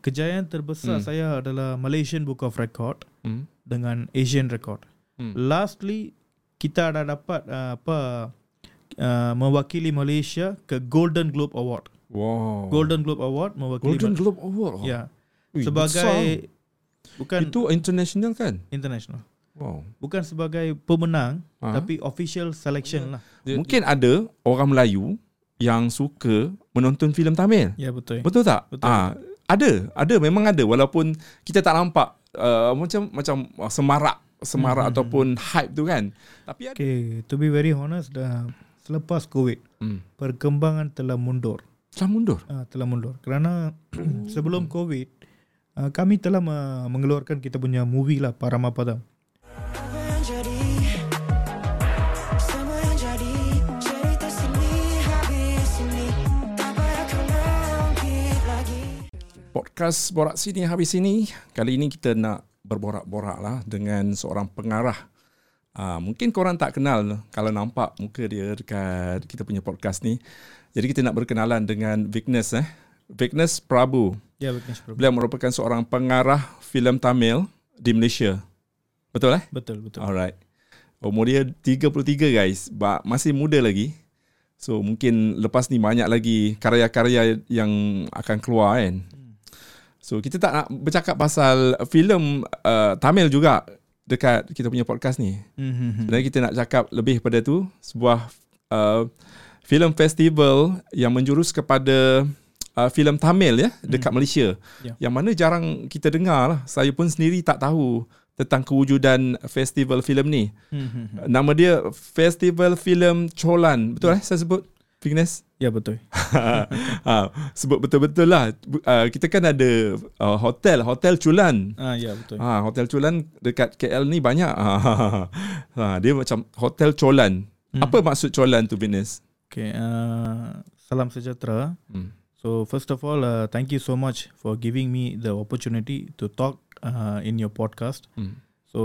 kejayaan terbesar Hmm. saya adalah Malaysian Book of Record Hmm. dengan Asian Record. Hmm. Lastly kita ada dapat uh, apa uh, mewakili Malaysia ke Golden Globe Award. Wow. Golden Globe Award mewakili Golden Ma- Globe Award. Ya. Ui, sebagai besar. bukan itu international kan? international. Wow. Bukan sebagai pemenang Ha? tapi official selection lah. Mungkin ada orang Melayu yang suka menonton filem Tamil. Ya betul. Betul tak? Betul. Ah, ada, ada memang ada walaupun kita tak nampak uh, macam macam uh, semarak semarak Hmm, ataupun hype tu kan. Tapi ada. Okay, to be very honest, dah selepas COVID, Hmm. perkembangan telah mundur. Telah mundur. Uh, telah mundur. Kerana sebelum COVID, uh, kami telah me- mengeluarkan kita punya movie lah, Paramapadam. Apa Podcast Borak Sini habis ini. Kali ini kita nak berborak-borak lah dengan seorang pengarah. Ah, mungkin korang tak kenal kalau nampak muka dia dekat kita punya podcast ni. Jadi kita nak berkenalan dengan Vignes eh. Vignes Prabu. Ya, Vignesh Prabhu. Beliau merupakan seorang pengarah filem Tamil di Malaysia. Betul eh? Betul, betul. Alright. Umur dia 33 guys. Masih muda lagi. So mungkin lepas ni banyak lagi karya-karya yang akan keluar kan. So kita tak nak bercakap pasal filem uh, Tamil juga dekat kita punya podcast ni. Mm-hmm. Sebenarnya kita nak cakap lebih pada tu sebuah uh, filem festival yang menjurus kepada uh, filem Tamil ya dekat Malaysia. Ya. Yang mana jarang kita dengar lah. Saya pun sendiri tak tahu tentang kewujudan festival filem ni. Mm-hmm. Nama dia Festival Filem Cholan. Betul eh saya sebut? Vignes? Ya, betul. ha, sebut betul-betul lah. Uh, kita kan ada uh, hotel, Hotel Chulan. Ah, ya, betul. Ha, Hotel Cholan dekat KL ni banyak. Ha, dia macam Hotel Cholan. Hmm. Apa maksud Cholan tu, Venus? Okay, uh, salam sejahtera. Hmm. So first of all, uh, thank you so much for giving me the opportunity to talk uh, in your podcast. Hmm. So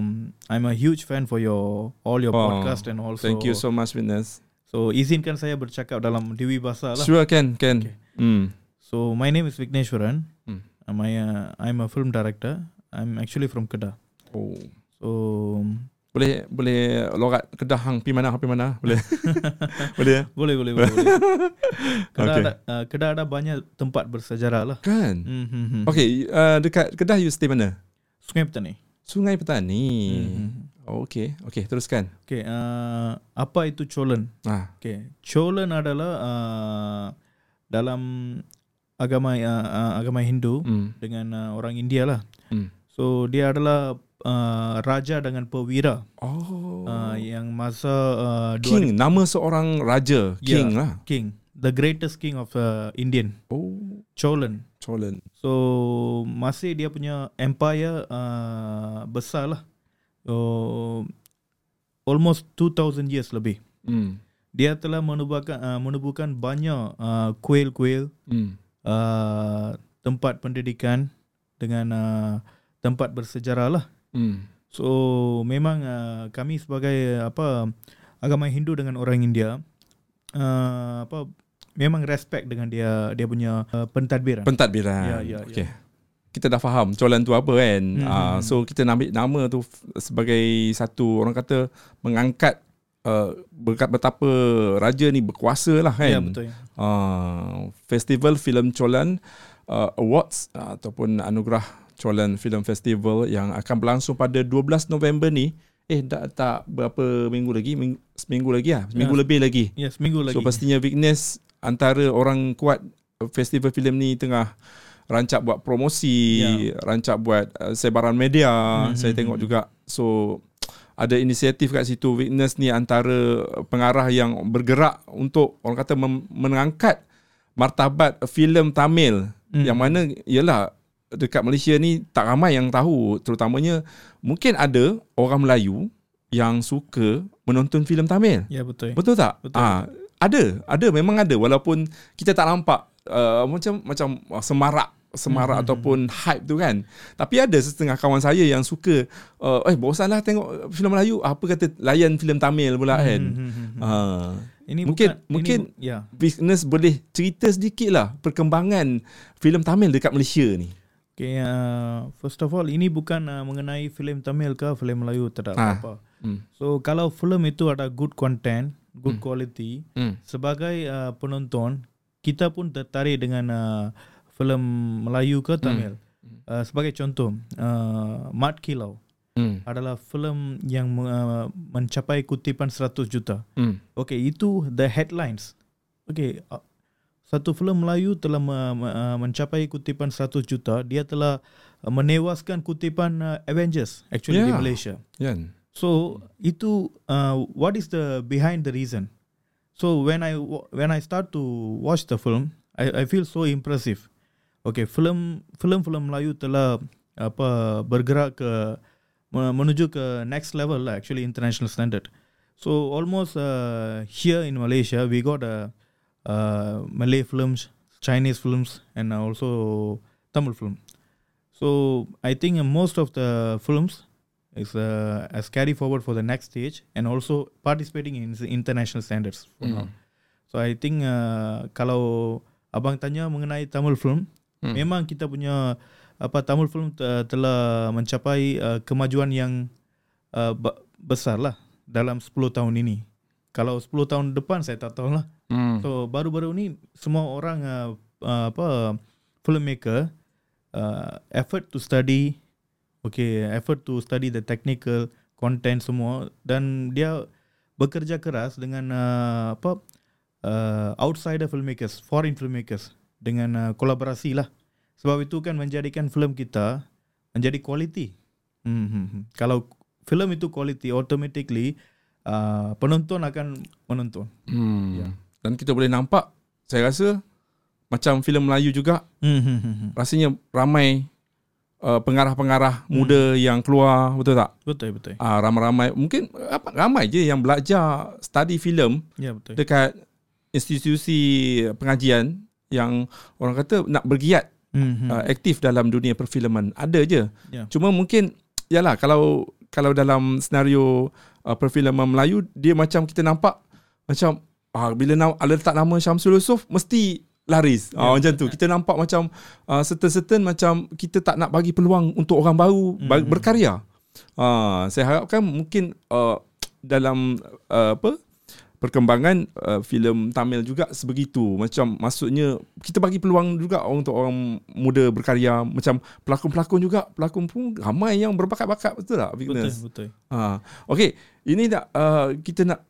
um, I'm a huge fan for your all your Oh, podcast and also. Thank you so much, Venus. So izinkan saya bercakap dalam Dewi Bahasa lah. Sure, can, can. Okay. Hmm. So my name is Vigneshwaran. Hmm. I'm a, uh, I'm a film director. I'm actually from Kedah. Oh. So Boleh boleh lorat Kedah hang pi mana pi mana? Boleh. boleh. eh? boleh boleh boleh. boleh. Kedah Okay. ada uh, Kedah ada banyak tempat bersejarah lah. Kan? Mm-hmm. Okay, uh, dekat Kedah you stay mana? Sungai Petani. Sungai Petani. Mm-hmm. Oh, okay. Okay, teruskan. Okay, uh, apa itu Cholan? Ah. Okay, Cholan adalah uh, dalam agama uh, uh, agama Hindu Hmm. dengan uh, orang India lah. Hmm. So dia adalah uh, raja dengan perwira Oh. uh, yang masa uh, King, nama seorang raja, Ya. king lah. king, the greatest king of uh, Indian, Oh, Cholan. Cholan. So masih dia punya empire uh, besar lah. So, almost 2000 years lebih. Hmm. Dia telah menubuhkan uh, menubuhkan banyak uh, kuil-kuil, Hmm. uh, tempat pendidikan dengan uh, tempat bersejarah lah. Hmm. So memang uh, kami sebagai apa agama Hindu dengan orang India uh, apa memang respect dengan dia dia punya uh, pentadbiran. Pentadbiran. Ya, ya, okay. Kita dah faham Cholan tu apa kan. Hmm. Ah, so kita nak ambil nama tu sebagai satu orang kata mengangkat uh, berkat betapa raja ni berkuasa lah kan. ya betul. uh, Festival Film Cholan uh, Awards uh, ataupun anugerah Cholan Film Festival yang akan berlangsung pada 12 November ni. Eh dah tak berapa minggu lagi, minggu, seminggu lagi lah, seminggu Ya. lebih lagi. Ya seminggu lagi. So pastinya Vignes antara orang kuat festival filem ni tengah rancak buat promosi, Ya. rancak buat uh, sebaran media. Hmm, Saya tengok juga. So ada inisiatif kat situ Vignes ni antara pengarah yang bergerak untuk orang kata mem- mengangkat martabat filem Tamil Hmm. yang mana ialah dekat Malaysia ni tak ramai yang tahu terutamanya mungkin ada orang Melayu yang suka menonton filem Tamil. Ya betul. Betul tak? Betul. Ah, ada, ada memang ada walaupun kita tak nampak uh, macam macam semarak semarak Mhm. ataupun hype tu kan. Tapi ada setengah kawan saya yang suka uh, eh bosanlah tengok filem Melayu, apa kata layan filem Tamil pula kan. Hmm, hmm, hmm, hmm. Ah, Ini Mungkin- bukan, mungkin- ini, ya. Business boleh cerita sedikit lah perkembangan filem Tamil dekat Malaysia ni. Okay, uh, first of all ini bukan uh, mengenai filem Tamil ke filem Melayu tidak Ah. apa. Hmm. So kalau filem itu ada good content, good Hmm. quality, Hmm. sebagai uh, penonton kita pun tertarik dengan uh, filem Melayu ke Tamil. Uh, sebagai contoh, uh, Mat Kilau Hmm. adalah filem yang uh, mencapai kutipan 100 juta. Hmm. Okay, itu the headlines. Okay, uh, satu filem Melayu telah me- uh, mencapai kutipan 100 juta. Dia telah uh, menewaskan kutipan uh, Avengers actually di Yeah. Malaysia. Kan? So itu uh, what is the behind the reason? So when I when I start to watch the film, I I feel so impressive. Okay, film film-film Melayu telah apa bergerak ke me- menuju ke next level lah, actually international standard. So almost uh, here in Malaysia we got a uh, Malay films, Chinese films, and also Tamil film. So I think uh, most of the films is uh, as carry forward for the next stage and also participating in the international standards for Hmm. now. So I think uh, kalau abang tanya mengenai Tamil film, Hmm. memang kita punya apa Tamil film te- telah mencapai uh, kemajuan yang uh, besar lah dalam 10 tahun ini. Kalau 10 tahun depan saya tak tahu lah. Hmm. So baru-baru ni semua orang uh, uh, apa filmmaker uh, effort to study okay effort to study the technical content semua dan dia bekerja keras dengan uh, apa uh, outsider filmmakers foreign filmmakers dengan uh, kolaborasi lah sebab itu kan menjadikan filem kita menjadi quality hmm, hmm, hmm. kalau filem itu quality automatically uh, penonton akan menonton Hmm. Ya. Dan kita boleh nampak, saya rasa macam filem Melayu juga, hmm, hmm, hmm, hmm. rasanya ramai uh, pengarah-pengarah muda yang keluar, betul tak? betul betul Ah ramai-ramai mungkin apa ramai je yang belajar study filem ya betul dekat institusi pengajian yang orang kata nak bergiat Hmm, hmm. uh, aktif dalam dunia perfilman ada je. Ya. Cuma mungkin yalah kalau kalau dalam senario uh, perfilman Melayu dia macam kita nampak macam ah bila na- ada letak nama Syamsul Yusof mesti laris. Ah macam tu. Kita nampak macam uh, certain-certain macam kita tak nak bagi peluang untuk orang baru Hmm. mm. berkarya. Ah saya harapkan mungkin uh, dalam uh, apa perkembangan uh, filem Tamil juga sebegitu. Macam maksudnya kita bagi peluang juga untuk orang muda berkarya. Macam pelakon-pelakon juga pelakon pun ramai yang berbakat-bakat. Betul tak betul Fitness betul. Ha. Okey ini nak uh, kita nak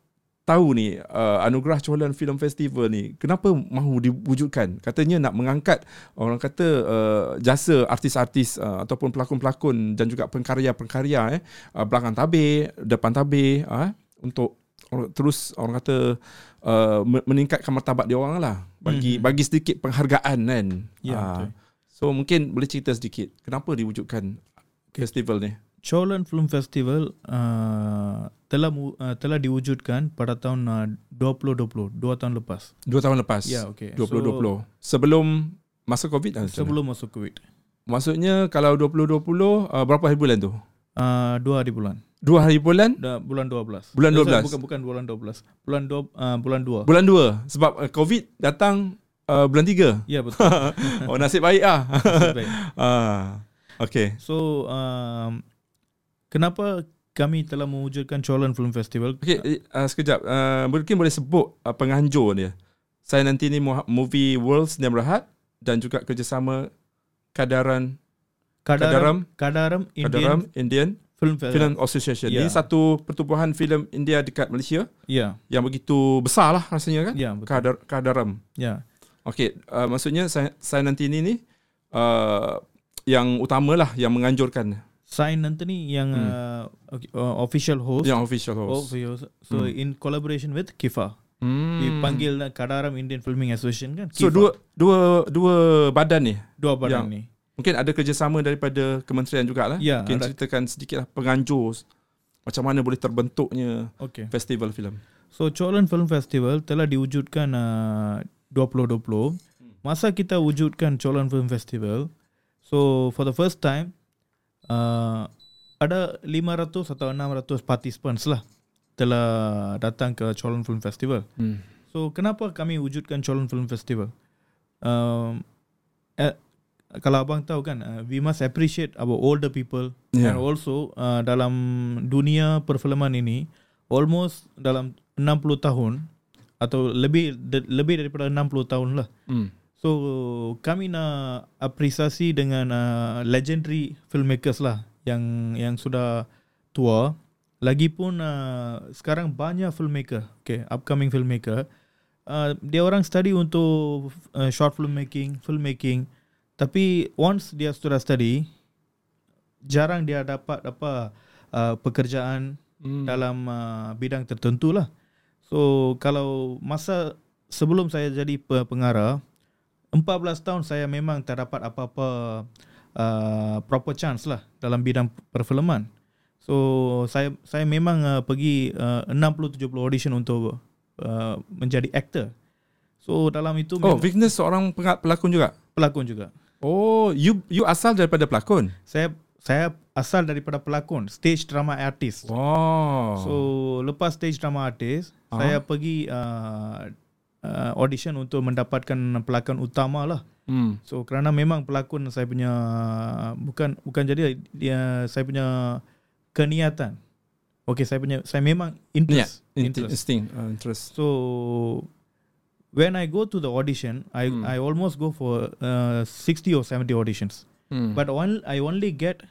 tahu ni uh, anugerah Cholan Film Festival ni kenapa mahu diwujudkan? Katanya nak mengangkat orang kata uh, jasa artis-artis uh, ataupun pelakon-pelakon dan juga pengkarya-pengkarya eh. Uh, belakang tabir depan tabir uh, untuk orang, terus orang kata uh, me- meningkatkan martabat dia orang lah. Bagi Mhm. bagi sedikit penghargaan kan. Ya, Ah, betul. so mungkin boleh cerita sedikit kenapa diwujudkan Okay. festival ni? Cholan Film Festival uh, telah uh, telah diwujudkan pada tahun uh, 2020 dua tahun lepas. Dua tahun lepas? Ya okey 2020 sebelum masa covid lah so, sebelum masuk covid. Maksudnya kalau 2020 uh, berapa hari bulan tu? Uh, dua hari bulan dua hari bulan? Da, bulan 12 Bulan Eh, sorry, 12. bukan bukan bulan 12 bulan dua uh, bulan 2 bulan dua. Sebab uh, covid datang uh, bulan tiga. Ya betul. Oh nasib baik ah Baik. ah okay so um, kenapa kami telah mewujudkan Cholan Film Festival? Okay, uh, sekejap. Uh, mungkin boleh sebut uh, penganjur dia. Saya nanti ni Mo- Movie World Sdn Bhd dan juga kerjasama Kadaran Kadaram. Kadaram Indian Kadaram Indian Film Festival Film Association. Ya. Ini satu pertubuhan filem India dekat Malaysia ya yang begitu besar lah rasanya kan. ya betul Kadar, Kadaram. ya Okey, uh, maksudnya saya, saya nanti ni ni uh, yang utamalah yang menganjurkan Sign nanti ni yang Hmm. uh, okay, uh, official host yang official host. Fios. So Hmm. in collaboration with KIFA. Hmm. Dipanggil Kadaram Indian Filming Association kan. So KIFA. dua dua dua badan ni dua badan yang- ni. Mungkin ada kerjasama daripada kementerian jugalah. Ya, Mungkin ada. ceritakan sedikit lah penganjur macam mana boleh terbentuknya Okay. festival filem. So Cholan Film Festival telah diwujudkan uh, 2020. Masa kita wujudkan Cholan Film Festival, so for the first time uh, ada 500 atau 600 participants lah. telah datang ke Cholon Film Festival. Hmm. So kenapa kami wujudkan Cholon Film Festival? Um, eh, kalau abang tahu kan, uh, we must appreciate our older people Yeah. and also uh, dalam dunia perfilman ini almost dalam 60 tahun atau lebih de, lebih daripada 60 tahun lah. Hmm. So kami nak apresiasi dengan uh, legendary filmmakers lah yang yang sudah tua. Lagipun uh, sekarang banyak filmmaker, okay, upcoming filmmaker. Uh, dia orang study untuk uh, short filmmaking, filmmaking. Tapi once dia sudah study, jarang dia dapat apa uh, pekerjaan Hmm. dalam uh, bidang tertentu lah. So kalau masa sebelum saya jadi pe- pengarah, 14 tahun saya memang tak dapat apa-apa uh, proper chance lah dalam bidang perfilman. So saya saya memang uh, pergi uh, 60 70 audition untuk uh, menjadi actor. So dalam itu Oh, Vignes seorang pelakon juga. pelakon juga. Oh, you you asal daripada pelakon. Saya saya asal daripada pelakon, stage drama artist. Wow. So lepas stage drama artist, Ah. saya pergi uh, uh, audition untuk mendapatkan pelakon utama lah. hmm. So kerana memang pelakon saya punya bukan bukan jadi dia saya punya keniatan. Okay, saya punya saya memang interest. Int- interest. Interesting. Uh, interest. So when I go to the audition, I Hmm. I almost go for uh, 60 or 70 auditions. Hmm. But one, I only get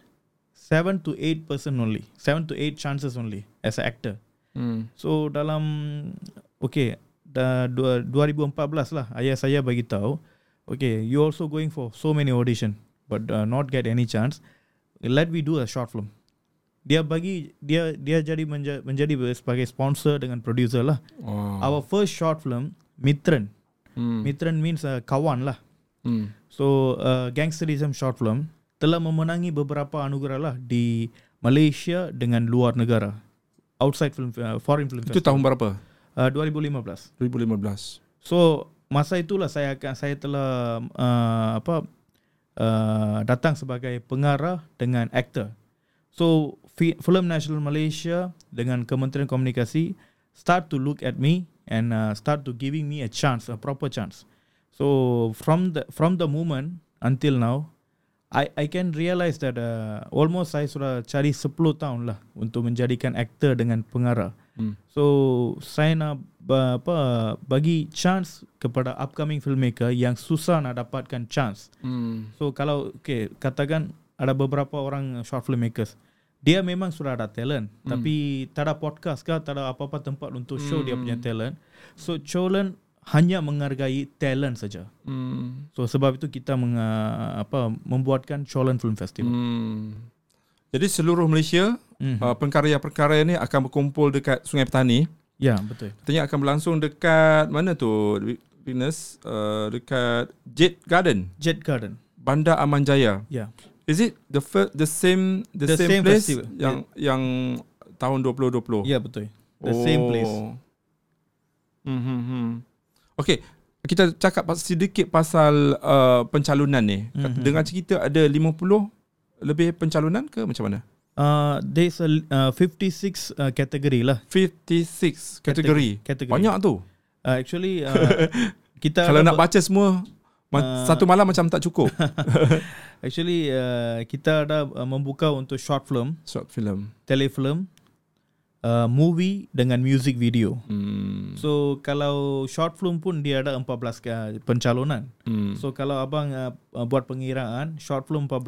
7 to 8 percent only. 7 to 8 chances only as an actor. hmm. So dalam okay dah dua- 2014 lah ayah saya bagi tahu okay you also going for so many audition but uh, not get any chance let me do a short film dia bagi dia dia jadi menja, menjadi sebagai sponsor dengan producer lah Wow. our first short film Mitran Hmm. Mitran means uh, kawan lah Hmm. So uh, gangsterism short film telah memenangi beberapa anugerah lah di Malaysia dengan luar negara. Outside film uh, foreign film Itu festival. tahun berapa? uh, 2015. 2015. So masa itulah saya akan saya telah uh, apa uh, datang sebagai pengarah dengan aktor. So Fi- Film National Malaysia dengan Kementerian Komunikasi start to look at me and uh, start to giving me a chance, a proper chance. So from the from the moment until now, I I can realize that uh, almost saya sudah cari 10 tahun lah untuk menjadikan aktor dengan pengarah. Hmm. So saya nak apa bagi chance kepada upcoming filmmaker yang susah nak dapatkan chance. Hmm. So kalau okay katakan ada beberapa orang short filmmakers dia memang sudah ada talent Hmm. tapi tak ada podcast ke tak ada apa-apa tempat untuk show dia Hmm. punya talent. So Cholan hanya menghargai talent saja. Hmm. So sebab itu kita meng, apa membuatkan Cholan Film Festival. Hmm. Jadi seluruh Malaysia Hmm. uh, pengkarya-pengkarya ni akan berkumpul dekat Sungai Petani. Ya, betul. Katanya akan berlangsung dekat mana tu? Venus uh, dekat Jade Garden, Jet Garden. Bandar Aman Jaya. Ya. Is it the fir- the same the, The same, same place festival. yang yang tahun 2020? Ya, betul. The same place. Hmm. Okay, kita cakap sedikit pasal uh, pencalonan ni. Mhm. Dengan cerita ada 50 lebih pencalonan ke macam mana? Uh, there's a uh, 56 uh, kategori lah. 56 kategori. Kategori. Banyak tu. Uh, actually uh, kita Kalau nak baca semua ma- Uh, satu malam macam tak cukup. actually uh, kita ada uh, membuka untuk short film, Short film. telefilm, uh, movie dengan music video. Hmm. So kalau short film pun dia ada 14 ke pencalonan. hmm. So kalau abang uh, uh, buat pengiraan short film 14, uh,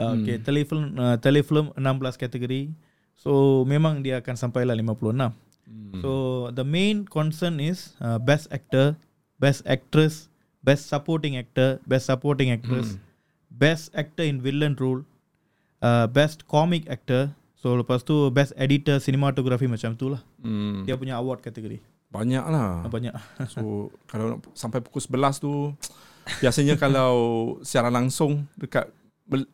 Hmm. okay, telefilm uh, telefilm 16 kategori. So memang dia akan sampai lah 56. Hmm. So the main concern is uh, best actor, best actress, best supporting actor, best supporting actress, Hmm. best actor in villain role, uh, best comic actor. So lepas tu best editor cinematography macam tu lah. Hmm. Dia punya award kategori. Banyak lah. Banyak. So kalau nak sampai pukul 11 tu biasanya kalau secara langsung dekat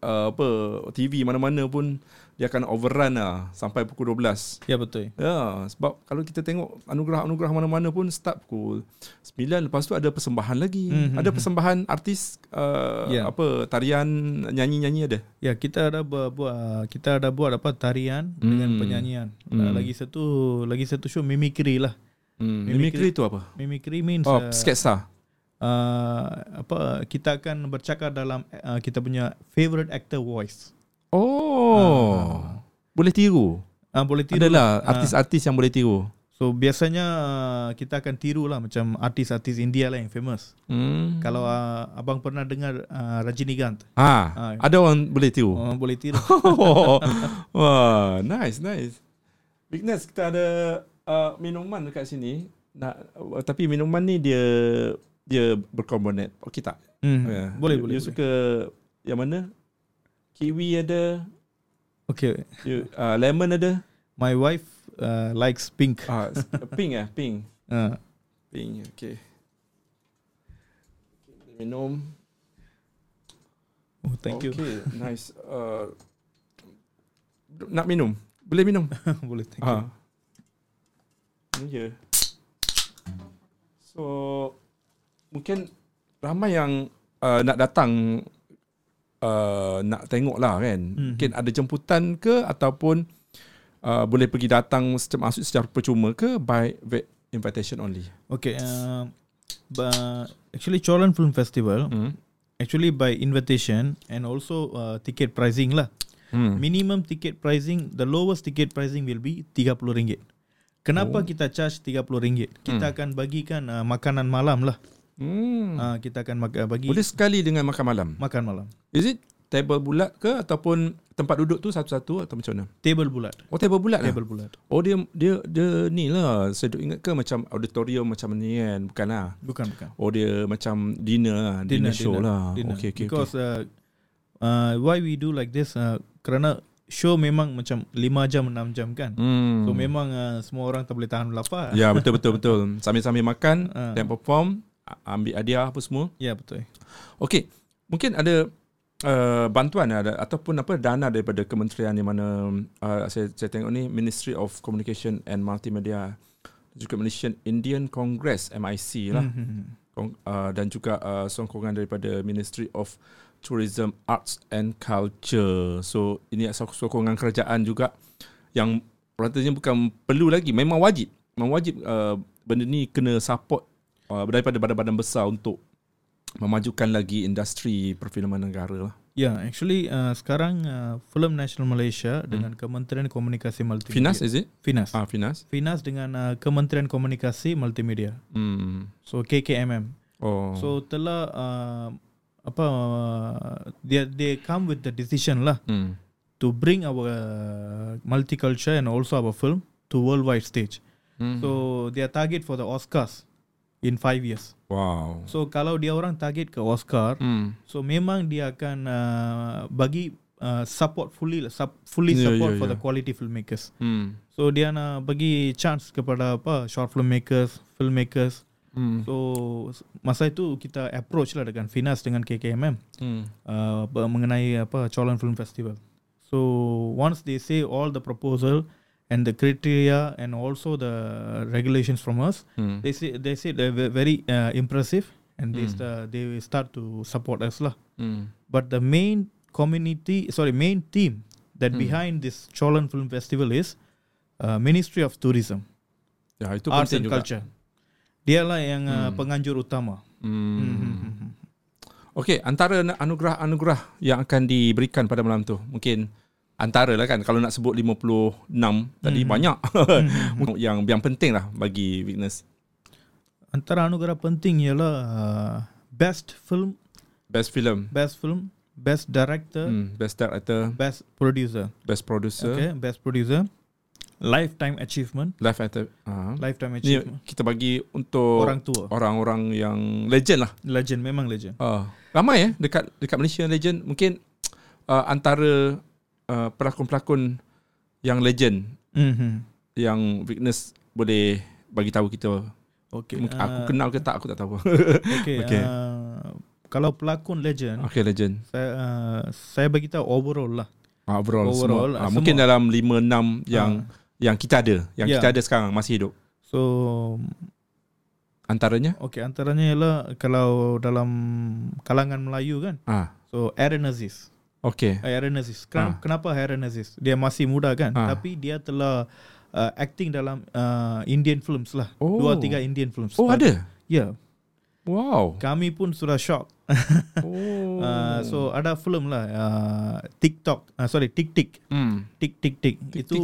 uh, apa TV mana-mana pun dia akan overrun lah sampai pukul 12. Ya betul. Ya, sebab kalau kita tengok anugerah-anugerah mana-mana pun start pukul 9 lepas tu ada persembahan lagi. Mhm. Ada persembahan artis uh, Ya. apa tarian nyanyi-nyanyi ada. Ya kita ada buat, kita ada buat apa tarian Hmm. dengan penyanyian. Hmm. Lagi satu lagi satu show mimikri lah. Hmm. Mimikri. Mimikri tu apa? Mimikri means Oh, uh, sketsa. uh, apa kita akan bercakap dalam uh, kita punya favorite actor voice. Oh. Boleh tiru. Ah uh, boleh tiru. Adalah Ah. artis-artis yang boleh tiru. So biasanya uh, kita akan tiru lah macam artis-artis India lah yang famous. Hmm. Kalau uh, abang pernah dengar uh, Rajinikanth, Ah, Ah. ada orang boleh tiru. uh, boleh tiru. Oh. Wah, nice, nice. Bigness kita ada uh, minuman dekat sini. Nak uh, tapi minuman ni dia dia berkarbonat. Okey tak? Hmm. Ya. Boleh You- boleh. You boleh. suka yang mana? Kiwi ada, Okay. you, uh, lemon ada. My wife uh, likes pink. Ah, s- pink eh, pink. Uh, Pink, okay. Minum. oh, thank you. Okay, nice. Uh, nak minum? Boleh minum? boleh thank you. Ah. Ini je. So mungkin ramai yang uh, nak datang uh, nak tengok lah kan. Mhm. Mungkin ada jemputan ke ataupun uh, boleh pergi datang secara masuk secara percuma ke by invitation only. Okay. Uh, actually, Cholan Film Festival Hmm. actually by invitation and also uh, ticket pricing lah. Hmm. Minimum ticket pricing, the lowest ticket pricing will be RM30. Kenapa Oh. kita charge RM30? Kita Hmm. akan bagikan uh, makanan malam lah. Hmm. Uh, kita akan mak- bagi Boleh sekali dengan makan malam. makan malam. Is it table bulat ke ataupun tempat duduk tu satu-satu atau macam mana? Table bulat. Oh table bulat lah. Table bulat. Oh dia dia dia ni lah. Saya duk ingat ke macam auditorium macam ni kan? Bukan lah. Bukan bukan. Oh dia macam dinner lah, dinner, show lah. dinner. Okay, okay, Because uh, uh, why we do like this? Uh, kerana show memang macam 5 jam 6 jam kan. Hmm. So memang uh, semua orang tak boleh tahan lapar. Ya betul betul betul. Sambil-sambil makan Ah. dan perform, ambil hadiah apa semua. Ya betul. Okey. Mungkin ada uh, bantuan ada ataupun apa dana daripada kementerian di mana uh, saya saya tengok ni Ministry of Communication and Multimedia juga Malaysian Indian Congress MIC lah. Hmm. Kong- uh, dan juga uh, sokongan daripada Ministry of Tourism, Arts and Culture. So ini so- sokongan kerajaan juga yang ratanya bukan perlu lagi, memang wajib. Memang wajib uh, benda ni kena support uh, daripada badan-badan besar untuk memajukan lagi industri perfilman negara lah. Ya, yeah, actually uh, sekarang uh, Film National Malaysia dengan Kementerian Komunikasi Multimedia. Finas is it? Finas. Ah, Finas. Finas dengan uh, Kementerian Komunikasi Multimedia. Hmm. So KKMM. Oh. So telah uh, apa uh, they they come with the decision lah hmm. to bring our uh, multicultural and also our film to worldwide stage. Hmm. So their target for the Oscars in five years. wow. So kalau dia orang target ke Oscar, Hmm. so memang dia akan uh, bagi uh, support fully lah, sup, fully Yeah, support yeah, for yeah. the quality filmmakers. Hmm. So dia nak bagi chance kepada apa short filmmakers, filmmakers. Hmm. So masa itu kita approach lah dengan Finas dengan KKMM Hmm. uh, mengenai apa Cholan Film Festival. So once they say all the proposal and the criteria and also the regulations from us, Hmm. they say they say they're ve- very uh, impressive and they Mm. start, they start to support us lah. Hmm. But the main community, sorry, main team that Hmm. behind this Cholan Film Festival is uh, Ministry of Tourism, Ya, itu Arts and juga. Culture. Dialah yang uh, Hmm. penganjur utama. Hmm. Hmm. Okey, antara anugerah-anugerah yang akan diberikan pada malam tu, mungkin antara lah kan kalau nak sebut 56 tadi Mhm. banyak Hmm. yang yang penting lah bagi Witness. Antara anugerah penting ialah uh, best film, Best film, best film, best director, hmm, best director, best producer. best producer, Okay, best producer, lifetime achievement, live actor. Uh, lifetime ni achievement. kita bagi untuk Orang tua, orang-orang yang legend lah. legend memang legend. Uh, ramai eh dekat dekat Malaysia legend mungkin uh, antara uh, pelakon-pelakon yang legend Mm-hmm. yang Witness boleh bagi tahu kita Okay, Mungkin aku uh, kenal ke tak aku tak tahu. Okay, Okay. Uh, kalau pelakon legend, Okay, legend. saya uh, saya bagi tahu overall lah. Ah, overall, Overall, semua. Ah, semua. mungkin dalam 5 6 yang yang kita ada, yang Ya. kita ada sekarang masih hidup. So Antaranya? okay antaranya ialah kalau dalam kalangan Melayu kan. Ah, So Aaron Aziz. Okay. Uh, Aaron Aziz. Kenapa, Ah. kenapa Aaron Aziz? Dia masih muda kan, Ah. tapi dia telah uh, acting dalam uh, Indian films lah. Oh. Dua tiga Indian films. Oh, ada. Ya, Wow. kami pun sudah shock. Oh. Uh, so ada film lah uh, TikTok, uh, sorry Tik Tik, hmm. Tik Tik Tik. Itu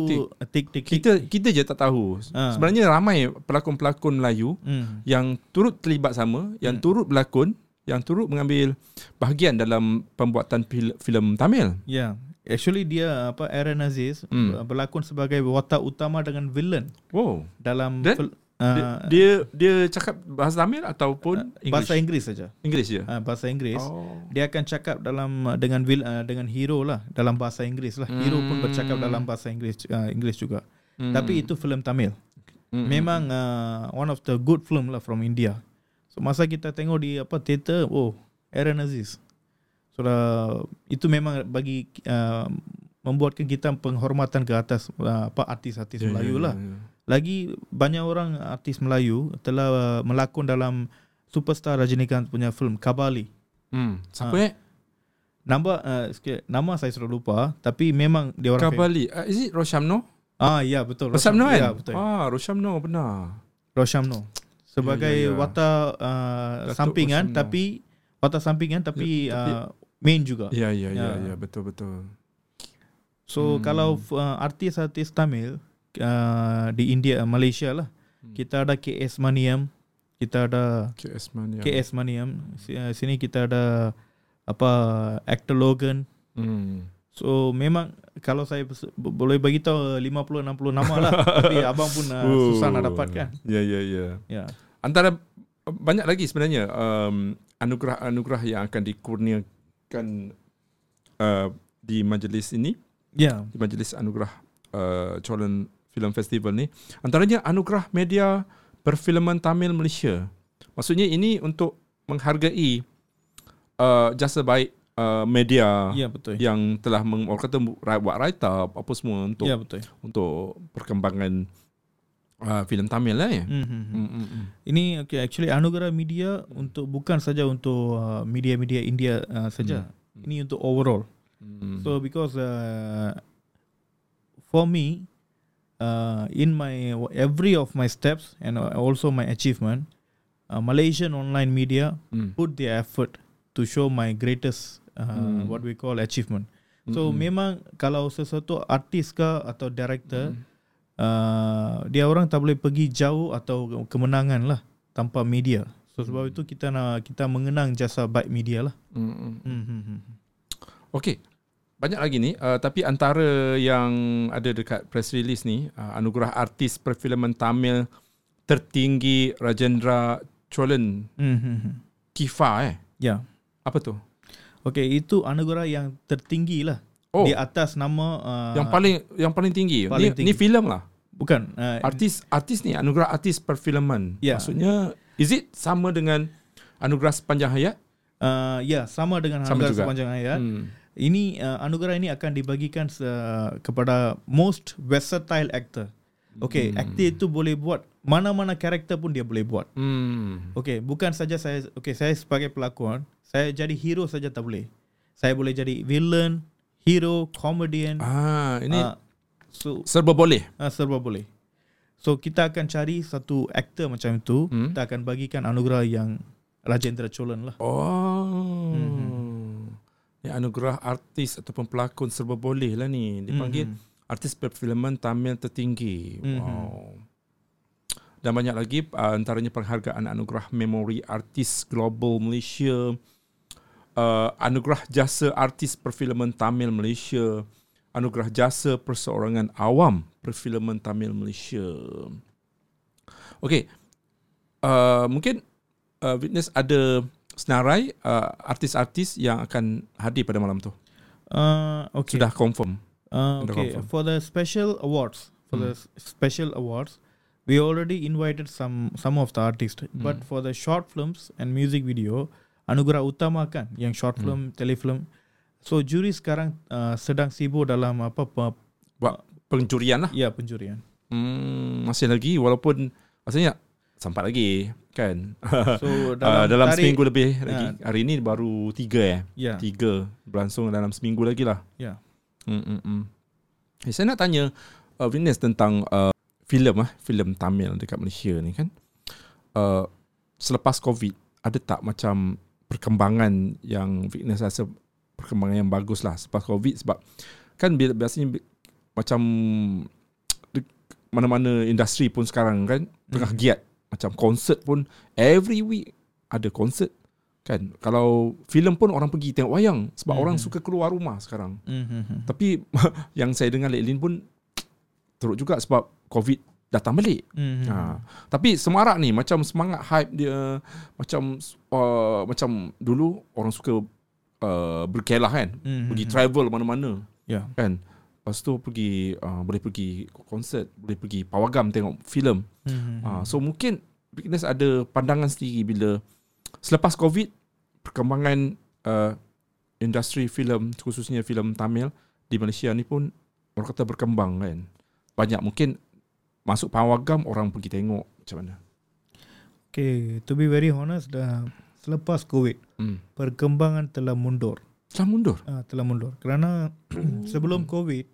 Tik, Tik. uh, kita kita je tak tahu. Ah. Sebenarnya ramai pelakon-pelakon Melayu Hmm. yang turut terlibat sama, yang Hmm. turut berlakon, yang turut mengambil bahagian dalam pembuatan fil- filem Tamil. Ya, yeah. actually dia apa Aaron Aziz Hmm. hmm. berlakon sebagai watak utama dengan villain Wow. dalam Dan fil- Dia, uh, dia dia cakap bahasa Tamil ataupun English? bahasa Inggeris saja. Inggeris je. Uh, bahasa Inggeris. Oh. Dia akan cakap dalam uh, dengan vil, uh, dengan hero lah dalam bahasa Inggeris lah. Hero pun bercakap Hmm. dalam bahasa Inggeris uh, Inggeris juga. Hmm. Tapi itu filem Tamil. Hmm. Memang uh, one of the good film lah from India. So masa kita tengok di apa teater, oh Aaron Aziz. Sudah itu memang bagi uh, membuatkan kita penghormatan ke atas uh, apa artis-artis Ya, ya, Melayu ya, lah. ya. Lagi banyak orang artis Melayu telah uh, melakon dalam superstar Rajinikanth punya film Kabali. Hmm. Siapa Ah. eh? Nama uh, sikit, nama saya sudah lupa tapi memang dia orang famous. Kabali. Uh, is it Roshamno? Ah ya betul. Roshamno kan? Ya betul. Ah, Roshamno benar. Roshamno sebagai Ya, ya, ya. watak uh, Datuk sampingan Roshamno. tapi watak sampingan tapi, Ya, tapi- uh, main juga. Ya, ya, ya, Ya. ya, betul betul. So Hmm. kalau uh, artis-artis Tamil uh, di India Malaysia lah Hmm. kita ada KS Maniam, kita ada KS Mania. KS Maniam. Si- Sini kita ada apa actor Logan. Hmm. So memang kalau saya boleh bagi tahu 50 60 nama lah tapi abang pun uh, susah nak dapatkan. Ya, ya, ya. Ya. Antara banyak lagi sebenarnya um, anugerah-anugerah yang akan dikurniakan uh, di majlis ini, Ya. di majlis anugerah uh, Cholan Film Festival ni. Antaranya anugerah media perfilman Tamil Malaysia. Maksudnya ini untuk menghargai uh, jasa baik uh, media Ya betul. yang telah meng, orang kata buat write up apa semua untuk Ya betul. untuk perkembangan uh, filem Tamil lah ya. Hmm, hmm, hmm. Hmm, hmm, hmm. Ini okay, actually anugerah media untuk bukan saja untuk uh, media-media India uh, saja. Hmm. Ini untuk overall. Hmm. So because uh, for me uh, in my every of my steps and also my achievement uh, Malaysian online media Hmm. put the effort to show my greatest uh, Hmm. what we call achievement. So Mm-mm. memang kalau sesuatu artis ke atau director Hmm. uh, dia orang tak boleh pergi jauh atau kemenangan lah tanpa media. So sebab Hmm. itu kita nak kita mengenang jasa baik media lah. Hmm, hmm. Hmm. Okey. Banyak lagi ni uh, tapi antara yang ada dekat press release ni uh, anugerah artis perfilman Tamil tertinggi Rajendra Cholan Hmm. Kifa eh. Ya. Apa tu? Okey, itu anugerah yang tertinggi lah. Oh, Di atas nama uh, yang paling yang paling tinggi. paling ni ni tinggi. filem lah. bukan uh, Artis artis ni anugerah artis perfilman. Ya. Maksudnya is it sama dengan anugerah sepanjang hayat? uh, ya sama dengan Sama anugerah juga. sepanjang hayat. Hmm. Ini uh, anugerah ini akan dibagikan uh, kepada most versatile actor. Okey, Hmm. actor itu boleh buat mana-mana karakter pun dia boleh buat. Hmm. Okey, bukan saja saya okey saya sebagai pelakon, saya jadi hero saja tak boleh. Saya boleh jadi villain, hero, comedian. Ah, ini uh, so serba boleh. uh, serba boleh. So kita akan cari satu aktor macam itu, Hmm. kita akan bagikan anugerah yang Rajendra Cholan lah. Oh. Mhm. Ni anugerah artis ataupun pelakon serba boleh lah ni. Dipanggil Mhm. artis perfilman Tamil tertinggi. Mhm. Wow. Dan banyak lagi uh, antaranya penghargaan anugerah Memori Artis Global Malaysia, uh, anugerah jasa artis perfilman Tamil Malaysia, anugerah jasa perseorangan awam perfilman Tamil Malaysia. Okey. Uh, mungkin uh, Witness ada senarai uh, artis-artis yang akan hadir pada malam tu. Uh, okay. Sudah confirm. Uh, Sudah confirm. For the special awards, for the s- special awards, we already invited some some of the artists. But Hmm. for the short films and music video, anugerah utama kan yang short film, telefilm. So juri sekarang uh, sedang sibuk dalam apa pe, Buat pencurian lah. ya penjurian. Hmm, masih lagi walaupun maksudnya sampai lagi kan. So dalam, uh, dalam tarikh- seminggu lebih lagi. Hari ni baru tiga eh. Ya. Tiga berlangsung dalam seminggu lagi lah. Ya. Hmm, hmm, hmm. Eh, saya nak tanya uh, Venus tentang uh, filem ah, filem Tamil dekat Malaysia ni kan. Uh, selepas COVID ada tak macam perkembangan yang Venus rasa perkembangan yang bagus lah selepas COVID sebab kan biasanya bi- macam mana-mana industri pun sekarang kan tengah Mhm. giat macam konsert pun every week ada konsert kan kalau filem pun orang pergi tengok wayang sebab Mhm. orang suka keluar rumah sekarang Mm-hmm. tapi yang saya dengar Leklin pun teruk juga sebab COVID datang balik. Mm-hmm. Ha. Tapi semarak ni macam semangat hype dia macam uh, macam dulu orang suka uh, berkelah kan, Mm-hmm. pergi travel mana-mana Ya. kan. Lepas tu pergi uh, boleh pergi konsert, boleh pergi pawagam tengok filem. Mm-hmm. Uh, so mungkin Bigness ada pandangan sendiri bila selepas COVID perkembangan uh, industri filem khususnya filem Tamil di Malaysia ni pun orang kata berkembang kan. Banyak mungkin masuk pawagam orang pergi tengok macam mana. Okay, to be very honest, dah selepas COVID, Hmm. perkembangan telah mundur. Telah mundur. Uh, telah mundur. Kerana sebelum COVID,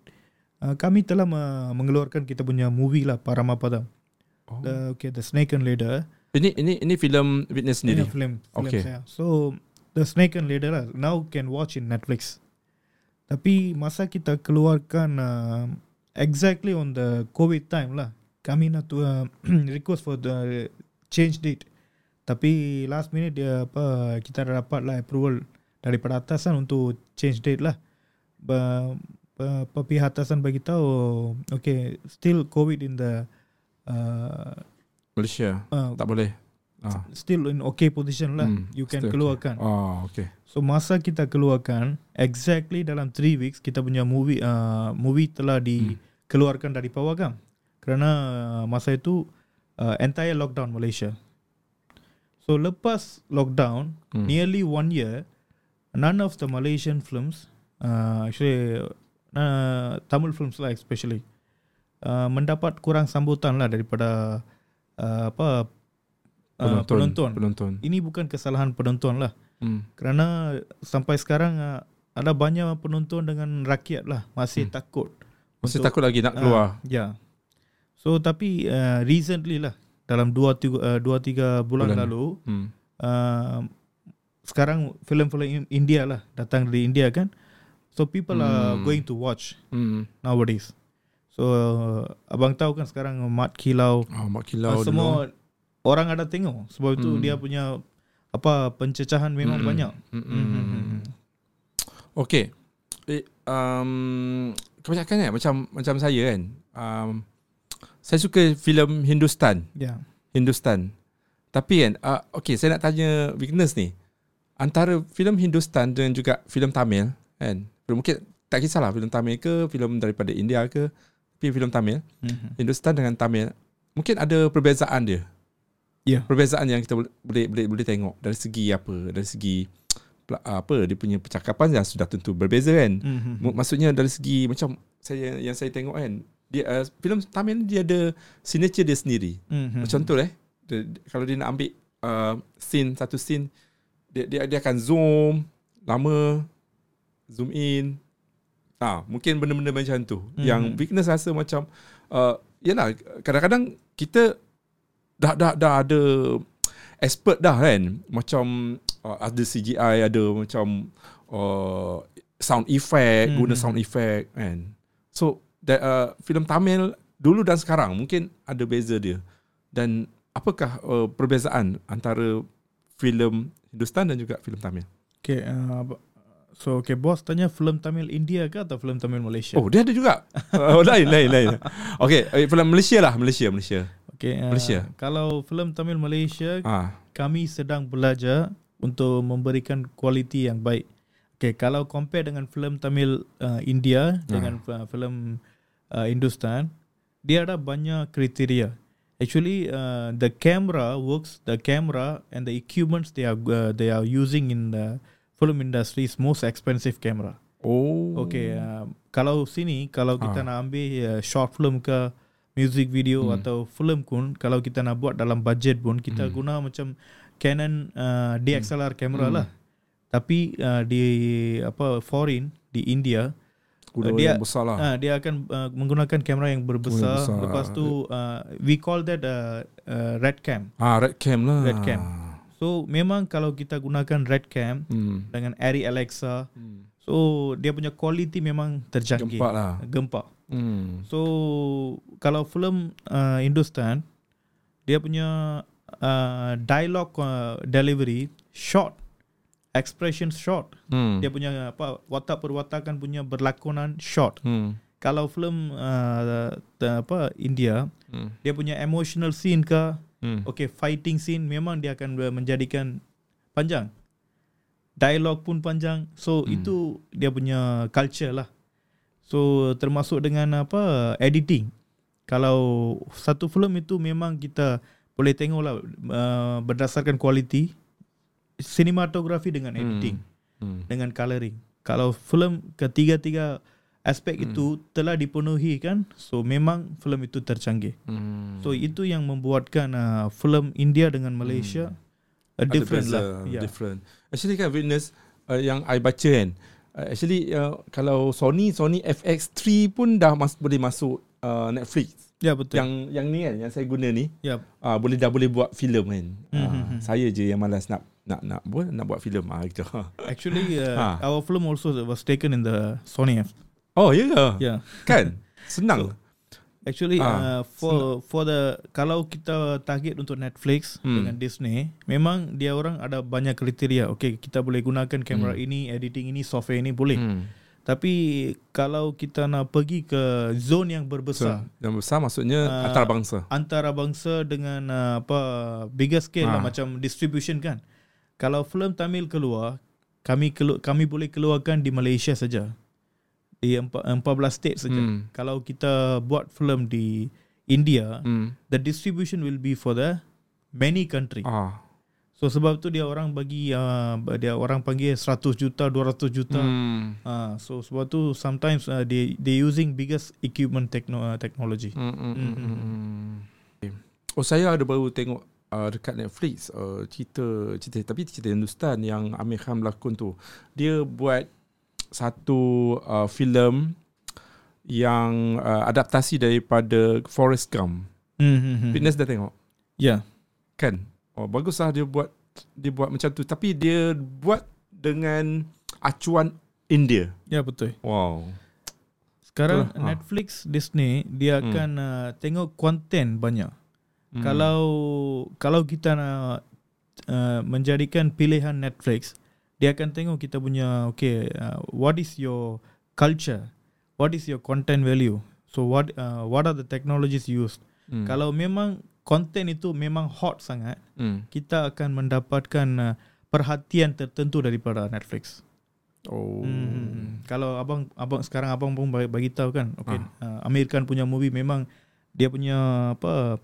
uh, kami telah me- mengeluarkan kita punya movie lah, Paramapadam. Oh. The, okay, The Snake and Ladder. Ini ini ini filem Witness Ini sendiri. film, film Okay. saya. So, The Snake and Ladder lah, now can watch in Netflix. Tapi masa kita keluarkan uh, exactly on the COVID time lah, kami nak tu uh, request for the change date. Tapi last minute dia apa kita dah dapat lah approval daripada atasan untuk change date lah. Ba, ba, ba, pihak atasan bagi tahu okay still COVID in the uh, Malaysia. uh, Tak boleh. Ah. still in okay position lah. Hmm, you can still okay. keluarkan. Oh, okay. So masa kita keluarkan exactly dalam 3 weeks kita punya movie uh, movie telah dikeluarkan dari pawagam. Kerana uh, masa itu uh, entire lockdown Malaysia. So lepas lockdown Hmm. nearly one year none of the Malaysian films uh, actually uh, Tamil films lah especially uh, mendapat kurang sambutan lah daripada uh, apa uh, penonton. Penonton. Ini bukan kesalahan penonton lah. Hmm. Kerana sampai sekarang uh, ada banyak penonton dengan rakyat lah masih Hmm. takut. Masih Untuk- takut lagi nak keluar. Ah, ya. So tapi uh, recently lah dalam 2 3 uh, dua, tiga bulan, Bulan. lalu Hmm. uh, sekarang filem-filem in- India lah datang dari India kan. So people are Hmm. going to watch Hmm. nowadays. So uh, abang tahu kan sekarang Mat Kilau Oh, uh, Kilau dulu. semua orang ada tengok sebab itu Hmm. dia punya apa pencecahan memang Mm-mm. banyak. Mm-mm. Mm-mm. Okay. Eh, um, kebanyakan kan macam macam saya kan. Um, saya suka filem Hindustan. Ya. Hindustan. Tapi kan, uh, okay, saya nak tanya Weakness ni. Antara filem Hindustan dan juga filem Tamil, kan? Mungkin tak kisahlah filem Tamil ke, filem daripada India ke, tapi filem Tamil, Mhm. Hindustan dengan Tamil, mungkin ada perbezaan dia. Ya. Perbezaan yang kita boleh boleh boleh, tengok dari segi apa? Dari segi pela- apa dia punya percakapan yang sudah tentu berbeza kan. Mhm. M- Maksudnya dari segi macam saya yang saya tengok kan, dia uh, filem Tamil dia ada signature dia sendiri. Mhm. Macam contoh eh, dia, kalau dia nak ambil uh, scene satu scene dia, dia dia akan zoom lama zoom in. Ah, mungkin benda-benda macam tu. Mhm. Yang weakness rasa macam uh, yalah kadang-kadang kita dah dah dah ada expert dah kan. Macam uh, ada CGI, ada macam uh, sound effect, guna Mhm. sound effect kan. So that uh, filem Tamil dulu dan sekarang mungkin ada beza dia. Dan apakah uh, perbezaan antara filem Hindustan dan juga filem Tamil? Okay, uh, so okay, bos tanya film Tamil India ke atau film Tamil Malaysia? Oh, dia ada juga. oh, lain, lain, lain. Okay, eh, filem Malaysia lah, Malaysia, Malaysia. okay, uh, Malaysia. Kalau film Tamil Malaysia, Ah, kami sedang belajar untuk memberikan kualiti yang baik. Okay, kalau compare dengan film Tamil uh, India dengan uh, film uh, Hindustan, dia ada banyak kriteria. Actually, uh, the camera works. The camera and the equipments they are uh, they are using in the film industry is most expensive camera. Oh. Okay, uh, kalau sini kalau kita Ah. nak ambil uh, short film ke music video Hmm. atau film pun kalau kita nak buat dalam budget pun kita Hmm. guna macam Canon uh, DXLR kamera Hmm. lah. Tapi uh, di apa foreign di India Kuda dia- yang besar lah. Ah, dia akan uh, menggunakan kamera yang berbesar. besar. Lepas tu uh, we call that uh, uh, red cam. Ah, red cam lah. Red cam. So memang kalau kita gunakan red cam Hmm. dengan Arri Alexa, hmm. so dia punya quality memang terjangkit. Gempak lah. Gempak. Hmm. So kalau film uh, Hindustan dia punya uh, dialogue uh, delivery short, expression short. Hmm. Dia punya apa watak perwatakan punya berlakonan short. Hmm. Kalau film uh, apa India Hmm. dia punya emotional scene ke Hmm. okay fighting scene memang dia akan menjadikan panjang dialog pun panjang so Hmm. itu dia punya culture lah so termasuk dengan apa editing kalau satu film itu memang kita boleh tengok lah uh, berdasarkan kualiti sinematografi dengan Hmm. editing Hmm. dengan coloring. Kalau filem ketiga-tiga aspek Hmm. itu telah dipenuhi kan, so memang filem itu tercanggih. Hmm. So itu yang membuatkan uh, filem India dengan Malaysia a Ada different beza, lah. Yeah. Different. Actually kan witness uh, yang I baca kan. Uh, actually uh, kalau Sony Sony FX3 pun dah mas- boleh masuk uh, Netflix. Ya betul. Yang yang ni kan yang saya guna ni ya. uh, boleh dah boleh buat filem kan. Hmm, Uh, hmm, hmm. saya je yang malas nak nak nak buat nak buat filem ah gitu. Actually uh, Ha. our film also was taken in the Sony F. Oh ya yeah. Yeah. kan? Senang. Actually Ah, uh, for for the kalau kita target untuk Netflix Hmm. dengan Disney, memang dia orang ada banyak kriteria. Okay, kita boleh gunakan kamera Hmm. ini, editing ini, software ini boleh. Hmm. Tapi kalau kita nak pergi ke zone yang So, berbesar yang besar maksudnya Ah, antarabangsa. antara bangsa dengan uh, apa bigger scale lah Ah. macam distribution kan. Kalau filem Tamil keluar, kami kelu- kami boleh keluarkan di Malaysia saja. Di empa- 14 state saja. Hmm. Kalau kita buat filem di India, Hmm. the distribution will be for the many country. Ah. So sebab tu dia orang bagi uh, dia orang panggil 100 juta, 200 juta. Hmm. Ah, so sebab tu sometimes uh, they they using biggest equipment techno, uh, technology. Hmm, hmm, Hmm, hmm, hmm, hmm. Oh saya ada baru tengok uh, dekat Netflix uh, cerita cerita tapi cerita Hindustan yang Amir Khan berlakon tu. Dia buat satu uh, filem yang uh, adaptasi daripada Forrest Gump. Hmm, hmm, hmm. Fitness dah tengok Yeah. kan? Oh baguslah dia buat dia buat macam tu tapi dia buat dengan acuan India. Ya betul. Wow. Sekarang Betul, ha. Netflix, Disney dia Hmm. akan uh, tengok konten banyak. Hmm. Kalau kalau kita nak uh, menjadikan pilihan Netflix, dia akan tengok kita punya okay, uh, what is your culture? What is your content value? So what uh, what are the technologies used? hmm. Kalau memang konten itu memang hot sangat, hmm. kita akan mendapatkan uh, perhatian tertentu daripada Netflix. Oh. Hmm. Kalau abang abang sekarang abang pun bagi, bagi tahu kan, okay, Ah. uh, Amir Khan punya movie memang dia punya apa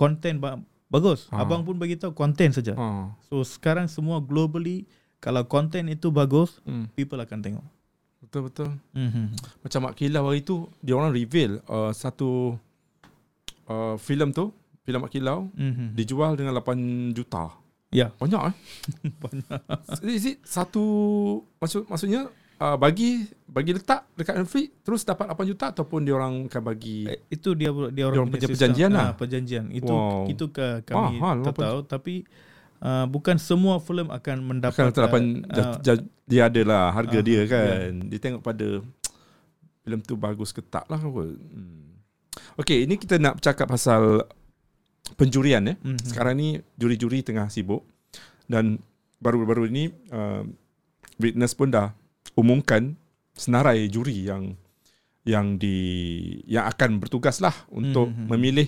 konten ba- bagus. Ah. Abang pun bagi tahu konten saja. Ah. So sekarang semua globally kalau konten itu bagus, Hmm. people akan tengok. Betul betul. Mm-hmm. Macam Mak Kilau hari tu dia orang reveal uh, satu uh, filem tu, filem Mak Kilau Mm-hmm. dijual dengan 8 juta. Ya, Banyak eh? banyak. Is it satu maksud maksudnya uh, bagi bagi letak dekat Netflix terus dapat 8 juta ataupun dia orang akan bagi Eh, itu dia dia Dia orang orang punya perjanjian lah. Ah, perjanjian. Itu Wow. itu ke kami Mahal, tak tahu tapi uh, bukan semua filem akan mendapat akan 8 uh, uh, dia ada lah harga Ah, dia kan. Dia tengok pada filem tu bagus ke tak lah kot. Hmm. Okay, ini kita nak bercakap pasal penjurian eh. mhm. Sekarang ni juri-juri tengah sibuk dan baru-baru ini uh, witness pun dah umumkan senarai juri yang yang di yang akan bertugas lah untuk Mhm. memilih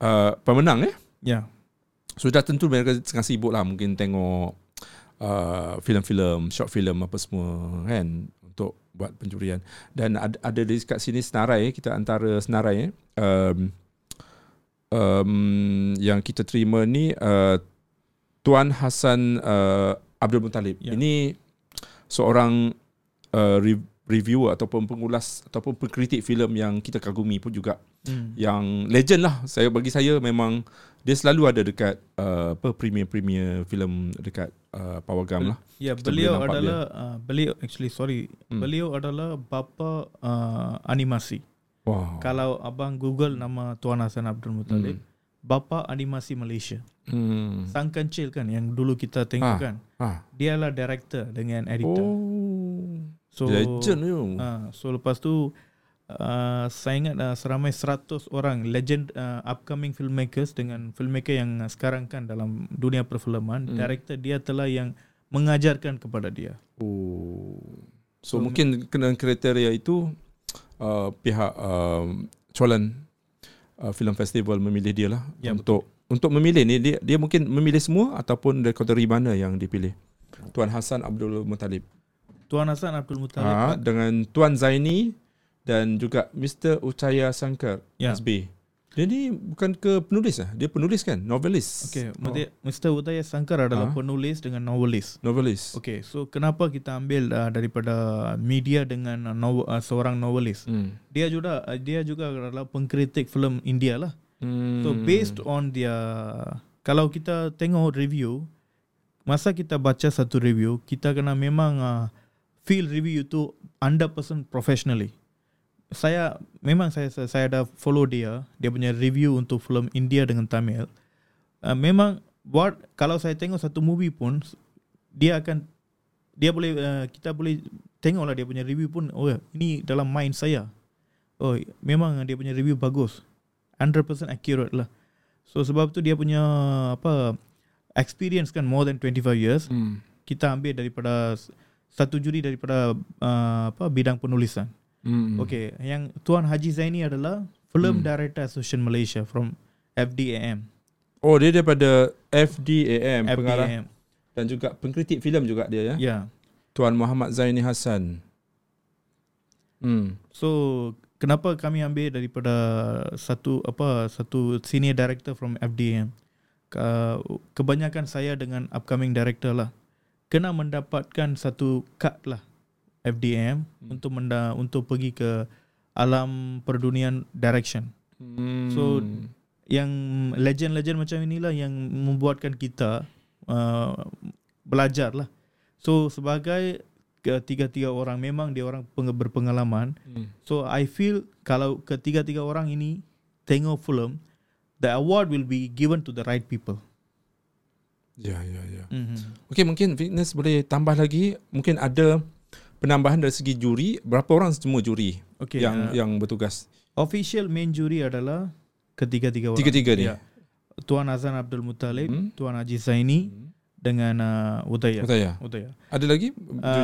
uh, pemenang eh. Ya. Sudah tentu mereka tengah sibuk lah mungkin tengok uh, filem-filem, short film apa semua kan untuk buat penjurian. Dan ada, ada di kat sini senarai kita antara senarai eh. Um, um, yang kita terima ni uh, Tuan Hassan uh, Abdul Muttalib. Ya. Ini seorang uh, re- reviewer ataupun pengulas ataupun pengkritik filem yang kita kagumi pun juga Hmm. yang legend lah. Saya bagi saya memang dia selalu ada dekat uh, apa premier-premier filem dekat uh, Pawagam lah. Ya, Kita beliau adalah uh, beliau actually sorry, Hmm. beliau adalah bapa uh, animasi. Wow. Kalau abang Google nama Tuan Hassan Abdul Muttalib, Hmm. Bapa animasi Malaysia. Hmm. Sang Kencil kan yang dulu kita tengok Ah. kan. Ah. Dia lah director dengan editor. Oh. so legend tu. uh, so lepas tu uh, saya ingat uh, seramai 100 orang legend uh, upcoming filmmakers dengan filmmaker yang uh, sekarang kan dalam dunia perfilman, Hmm. director dia telah yang mengajarkan kepada dia. Oh. So, So, mungkin kena kriteria itu uh, pihak um, Cholan uh, Film Festival memilih dia lah Ya, untuk untuk memilih ni dia dia mungkin memilih semua ataupun dari kategori mana yang dipilih. Tuan Hassan Abdul Muttalib. Tuan Hassan Abdul Muttalib Ha, dengan Tuan Zaini dan juga Mr. Uchaya Sankar Ya. SB. Dia ni bukan ke penulis lah. Dia penulis kan? Novelis. Okay, Oh, Mr. Udaya Sankar adalah Ah. penulis dengan novelis. novelis. Okay, so kenapa kita ambil uh, daripada media dengan uh, novel, uh, seorang novelis? Hmm. Dia juga uh, dia juga adalah pengkritik filem India lah. Hmm. So based on dia kalau kita tengok review masa kita baca satu review kita kena memang uh, feel review itu 100% professionally. Saya memang saya saya, ada follow dia dia punya review untuk filem India dengan Tamil. Uh, memang buat kalau saya tengok satu movie pun dia akan dia boleh uh, kita boleh tengoklah dia punya review pun oh ini dalam mind saya. Oh memang dia punya review bagus. 100% accurate lah. So sebab tu dia punya apa experience kan more than 25 years Hmm. kita ambil daripada satu juri daripada uh, apa bidang penulisan. Hmm. Okay, yang Tuan Haji Zaini adalah Film Hmm. Director Association Malaysia from FDAM. Oh dia daripada FDAM, pengarah FDAM. dan juga pengkritik filem juga dia ya. Ya. Tuan Muhammad Zaini Hassan. Hmm. So kenapa kami ambil daripada satu apa satu senior director from? Ke- Kebanyakan saya dengan upcoming director lah kena mendapatkan satu cut lah FDM Hmm. untuk menda, untuk pergi ke alam perdunian direction. hmm. So, Yang legend-legend macam inilah yang membuatkan kita uh, belajar lah. So sebagai ketiga-tiga orang memang dia orang peng- berpengalaman Hmm. So I feel kalau ketiga-tiga orang ini tengok film, the award will be given to the right people. Ya ya ya. Mm-hmm. Okey mungkin fitness boleh tambah lagi mungkin ada penambahan dari segi juri berapa orang semua juri Okay. yang uh, yang bertugas official main juri adalah ketiga-tiga orang. tiga-tiga ni. Ya. Tuan Azan Abdul Muttalib, Hmm. Tuan Haji Zaini dengan uh, Udaya. Betul ya. Udaya. Ada lagi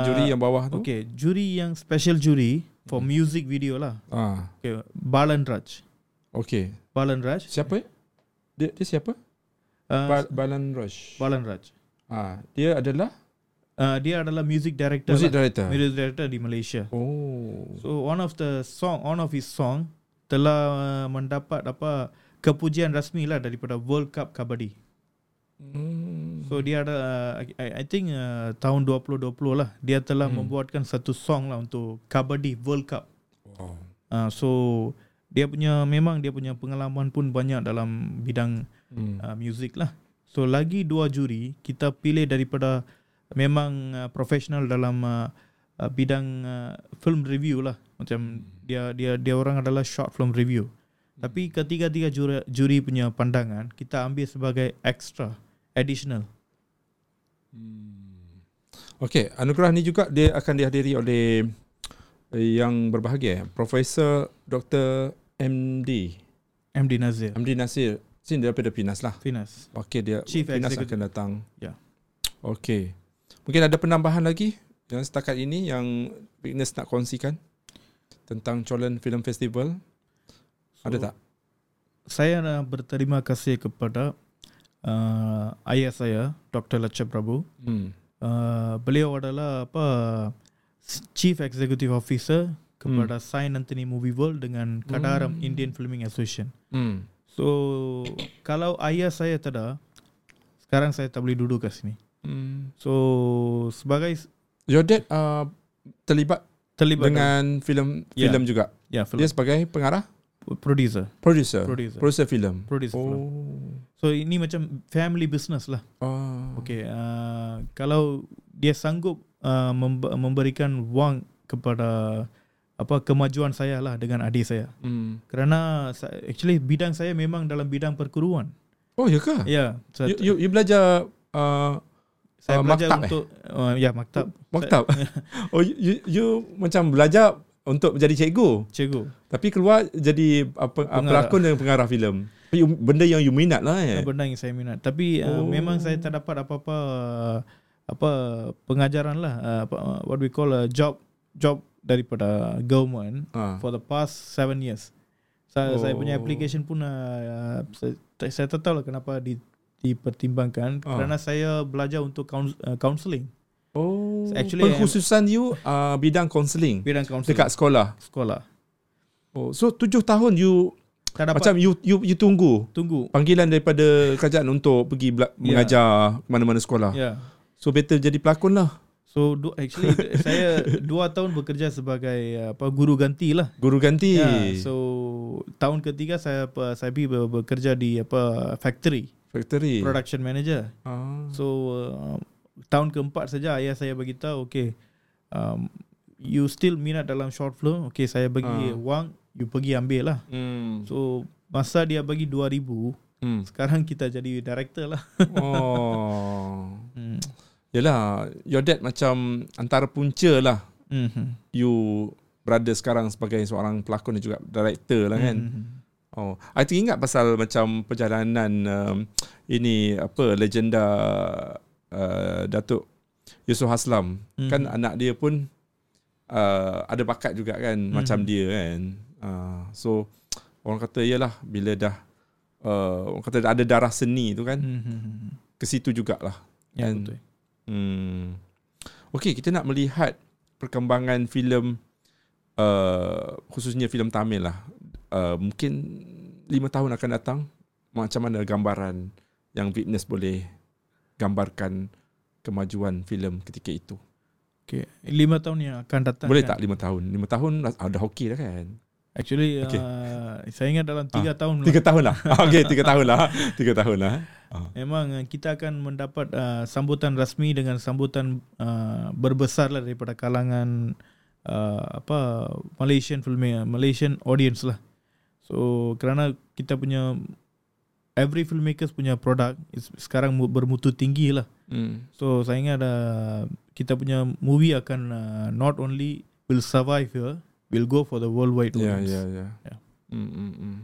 juri yang bawah tu? Okay, juri yang special juri for Hmm. music video lah. Ah, Okay, Balan Raj. okey. Balan Raj. Siapa? Dia, dia siapa? Uh, Ba- Balan Rush. Balan Raj. Ah, dia adalah Uh, dia adalah music director. music lah. director. Music director di Malaysia. Oh. So one of the song, one of his song telah uh, mendapat apa kepujian rasmi lah daripada World Cup Kabadi. Hmm. So dia ada, uh, I, I think uh, tahun 2020 lah dia telah Hmm. membuatkan satu song lah untuk Kabadi World Cup. Wow. Uh, so dia punya memang dia punya pengalaman pun banyak dalam bidang Hmm. uh, music lah. So lagi dua juri kita pilih daripada memang uh, profesional dalam uh, uh, bidang uh, film review lah. Macam dia dia dia orang adalah short film review. Tapi ketiga-tiga juri, juri punya pandangan kita ambil sebagai extra, additional. Okey, anugerah ni juga dia akan dihadiri oleh eh, yang berbahagia, Profesor Dr. MD MD Nazir. MD Nasir. Sini daripada Pinas lah. Finas. Okey dia Chief Pinas Executive. akan datang. Ya. Okey. Mungkin ada penambahan lagi yang setakat ini yang Fitness nak kongsikan tentang Cholan Film Festival. So, ada tak? Saya nak berterima kasih kepada uh, ayah saya, Dr. Lachap Prabu. Hmm. Uh, beliau adalah apa Chief Executive Officer kepada Sign Anthony Movie World dengan Kadaram Hmm. Indian Filming Association. Hmm. So kalau ayah saya tak ada, sekarang saya tak boleh duduk kat sini. Hmm. So sebagai Your dad uh, terlibat terlibat dengan filem Ya. filem juga. ya Dia film sebagai pengarah, producer, producer, Producer. producer filem. producer film. Oh. So ini macam family business lah. Oh. Okay, uh, kalau dia sanggup uh, memb- memberikan wang kepada apa kemajuan saya lah dengan adik saya. Hmm. Kerana sa- actually bidang saya memang dalam bidang perguruan. Oh, ya ke? Ya, so, You, you, you belajar uh, saya uh, belajar maktab, eh? untuk uh, ya maktab. maktab. oh, you, you, you macam belajar untuk menjadi cikgu. Cikgu. Tapi keluar jadi apa Pengarah. pelakon dan pengarah filem. Benda yang you minat lah eh. Benda yang saya minat. Tapi uh, memang saya tak dapat apa-apa uh, apa pengajaran lah uh, apa, uh, what we call a job job daripada government Ah. for the past seven years. Saya, oh. saya punya application pun uh, saya, saya tak tahu lah kenapa di, dipertimbangkan Ah. kerana saya belajar untuk couns- uh, counselling. Oh, Actually, pengkhususan you uh, bidang counselling Bidang counselling dekat sekolah. sekolah. Oh, so tujuh tahun you Tak dapat macam you you you tunggu tunggu. panggilan daripada kerajaan untuk pergi bela- Ya. mengajar mana-mana sekolah. Ya. Yeah. So better jadi pelakon lah. So actually saya dua tahun bekerja sebagai uh, apa guru ganti lah. Guru ganti. Ya, so tahun ketiga saya apa saya pergi bekerja di apa factory Factory. production manager. Ah. So uh, tahun keempat saja ayah saya beritahu okay um, you still minat dalam short film okay saya bagi Ah. wang you pergi ambil lah. Hmm. So masa dia bagi 2000 Hmm. sekarang kita jadi director lah. Oh. hmm. Yalah, your dad macam antara punca lah Mhm. you berada sekarang sebagai seorang pelakon dan juga director lah kan. Mhm. Oh, I teringat pasal macam perjalanan um, ini apa legenda uh, Datuk Yusof Haslam. Mhm. Kan anak dia pun uh, ada bakat juga kan Mhm. macam dia kan. Uh, so orang kata yalah bila dah uh, orang kata ada darah seni tu kan Mhm. ke situ jugalah. Ya And- betul. Hmm. Okey, kita nak melihat perkembangan filem uh, khususnya filem Tamil lah. Uh, mungkin lima tahun akan datang macam mana gambaran yang witness boleh gambarkan kemajuan filem ketika itu. Okay. Lima tahun yang akan datang. Boleh kan? tak lima tahun? Lima tahun dah- ah, dah okey kan? Actually, Okay. uh, saya ingat dalam tiga tahun Tiga lah. tahun lah. Ah, Okey, tiga tahun lah. Tiga tahun lah. Memang uh, kita akan mendapat uh, sambutan rasmi dengan sambutan uh, berbesar lah daripada kalangan uh, apa Malaysian film Malaysian audience lah. So kerana kita punya every filmmakers punya produk is, sekarang mu- bermutu tinggi lah. Hmm. So saya ingat uh, kita punya movie akan uh, not only will survive here, will go for the worldwide Ya, audience. ya, ya. Ya. Hmm, hmm, hmm.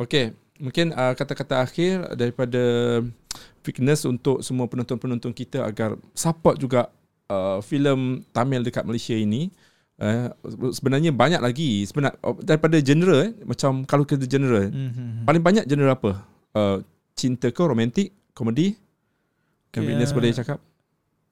Okey, mungkin uh, kata-kata akhir daripada Fitness untuk semua penonton-penonton kita agar support juga uh, filem Tamil dekat Malaysia ini. Uh, sebenarnya banyak lagi sebenar oh, daripada genre eh macam kalau kita genre Mm-hmm. paling banyak genre apa? Uh, cinta ke romantik, komedi? Kan. Fitness boleh cakap?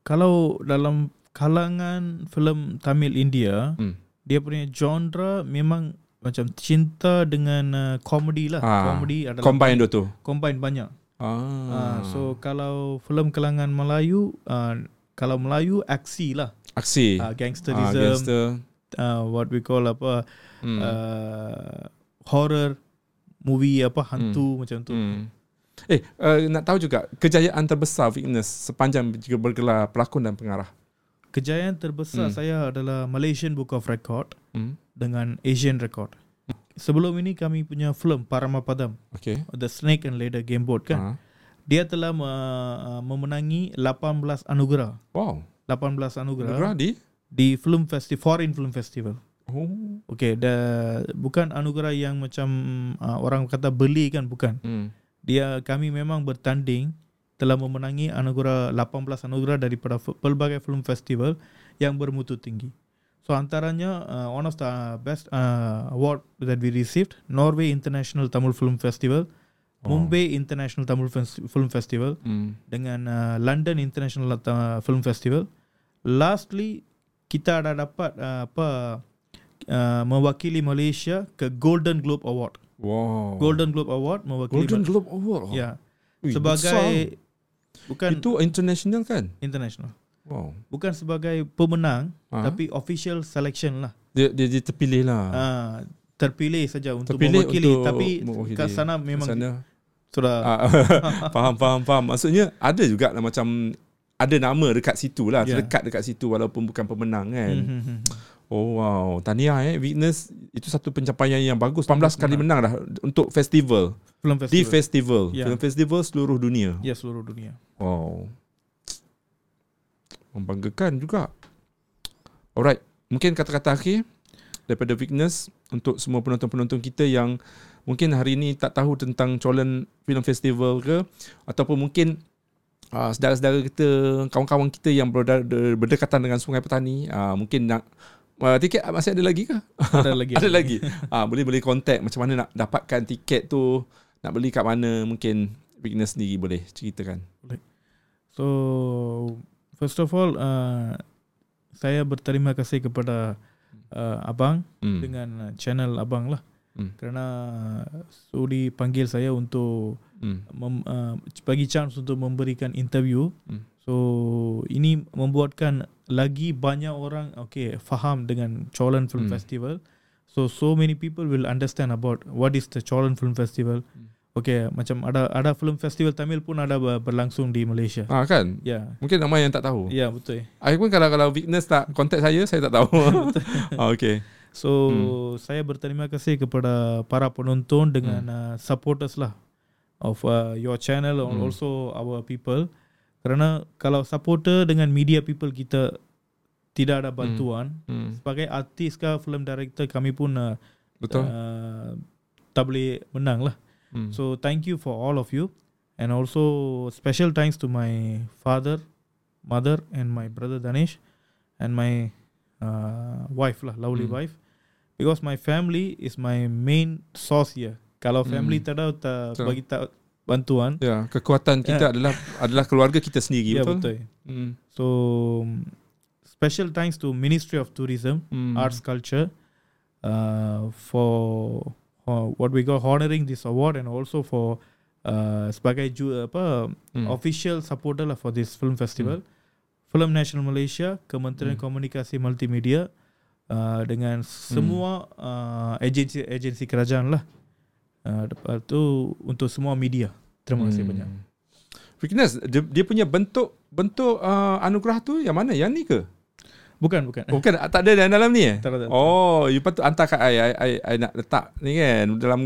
Kalau dalam kalangan filem Tamil India, Hmm. dia punya genre memang macam cinta dengan uh, komedi lah. Ah, komedi adalah Combine dua tu. combine banyak. Ah. Ah. so kalau filem kalangan Melayu, uh, kalau Melayu aksi lah, aksi. uh, gangsterism, gangster. uh, what we call apa, Hmm. uh, horror movie apa hantu macam tu. Hmm. Eh, uh, nak tahu juga kejayaan terbesar Fitness sepanjang juga bergelar pelakon dan pengarah. Kejayaan terbesar Hmm. saya adalah Malaysian Book of Record Hmm. dengan Asian Record. Sebelum ini kami punya film Paramapadam, Okay. The Snake and Ladder Game Board kan. Ah. Dia telah uh, memenangi 18 anugerah. Wow. 18 anugerah Anugerah di? di film festival Foreign Film Festival. Oh. Okay, the, bukan anugerah yang macam uh, orang kata beli kan bukan. Hmm. Dia kami memang bertanding telah memenangi anugerah 18 anugerah daripada pelbagai film festival yang bermutu tinggi. So antaranya uh, one of the best uh, award that we received Norway International Tamil Film Festival, Oh. Mumbai International Tamil Film Festival Hmm. dengan uh, London International Film Festival. Lastly kita ada dapat uh, apa uh, mewakili Malaysia ke Golden Globe Award Wow. Golden Globe Award mewakili Golden Globe Award. Ya. Ui, sebagai besar. bukan itu international kan? international. Wow. Bukan sebagai pemenang Ah. tapi official selection lah. Dia dia, dia terpilih lah. Ah, terpilih saja untuk Terpilih mewakili untuk tapi mewakili. kat sana memang Sana. sudah Ah, faham faham faham. Maksudnya ada juga lah macam ada nama dekat situ lah, Ya. terdekat dekat situ walaupun bukan pemenang kan. Hmm, hmm, hmm. Oh wow, tahniah eh Witness itu satu pencapaian yang bagus. 18 kali menang. dah untuk festival. film Di festival. festival, Ya. film festival seluruh dunia. ya seluruh dunia. Wow. Membanggakan juga. Alright, mungkin kata-kata akhir daripada Witness untuk semua penonton-penonton kita yang mungkin hari ini tak tahu tentang Cholan Film Festival ke ataupun mungkin uh, saudara-saudara kita, kawan-kawan kita yang berdekatan dengan Sungai Petani, uh, mungkin nak uh, tiket masih ada lagi ke? Ada lagi. ada lagi. Ah boleh boleh contact macam mana nak dapatkan tiket tu, nak beli kat mana mungkin Witness sendiri boleh ceritakan. So first of all uh, saya berterima kasih kepada uh, abang Hmm. dengan uh, channel abang lah Hmm. kerana sudi panggil saya untuk Hmm. mem, uh, bagi chance untuk memberikan interview. Hmm. So ini membuatkan lagi banyak orang okay faham dengan Cholan Film Hmm. Festival. So so many people will understand about what is the Cholan Film Festival. Hmm. Okay, macam ada ada film festival Tamil pun ada ber- berlangsung di Malaysia. Ah kan? Ya, Mungkin ramai yang tak tahu. ya betul. I pun kalau kalau Witness tak contact saya, saya tak tahu. ah, okay. So saya berterima kasih kepada para penonton dengan uh, supporters lah of uh, your channel and Hmm. also our people. Kerana kalau supporter dengan media people kita tidak ada bantuan, Hmm. sebagai artis ke film director kami pun uh, Betul. uh, tak boleh menang lah. Hmm. So thank you for all of you and also special thanks to my father, mother and my brother Danish and my uh, wife lah, lovely Hmm. wife. Because my family is my main source here. Kalau family Hmm. tak ada tak Betul. bagi tak bantuan. ya, kekuatan kita Ya. adalah adalah keluarga kita sendiri, Ya betul? betul. Hmm. So special thanks to Ministry of Tourism, Hmm. Arts Culture uh, for uh, what we call honoring this award and also for uh, sebagai ju, apa Hmm. official supporter lah for this film festival. Film National Malaysia, Kementerian Hmm. Komunikasi Multimedia uh, dengan semua uh, agensi-agensi kerajaan lah. Uh, lepas tu untuk semua media. Terima kasih Hmm. banyak. Witness, dia, dia punya bentuk bentuk uh, anugerah tu yang mana? Yang ni ke? Bukan, bukan. Bukan, tak ada dalam, dalam ni eh? Tak ada, tak ada. Oh, you patut hantar kat I, I, I, I nak letak ni kan dalam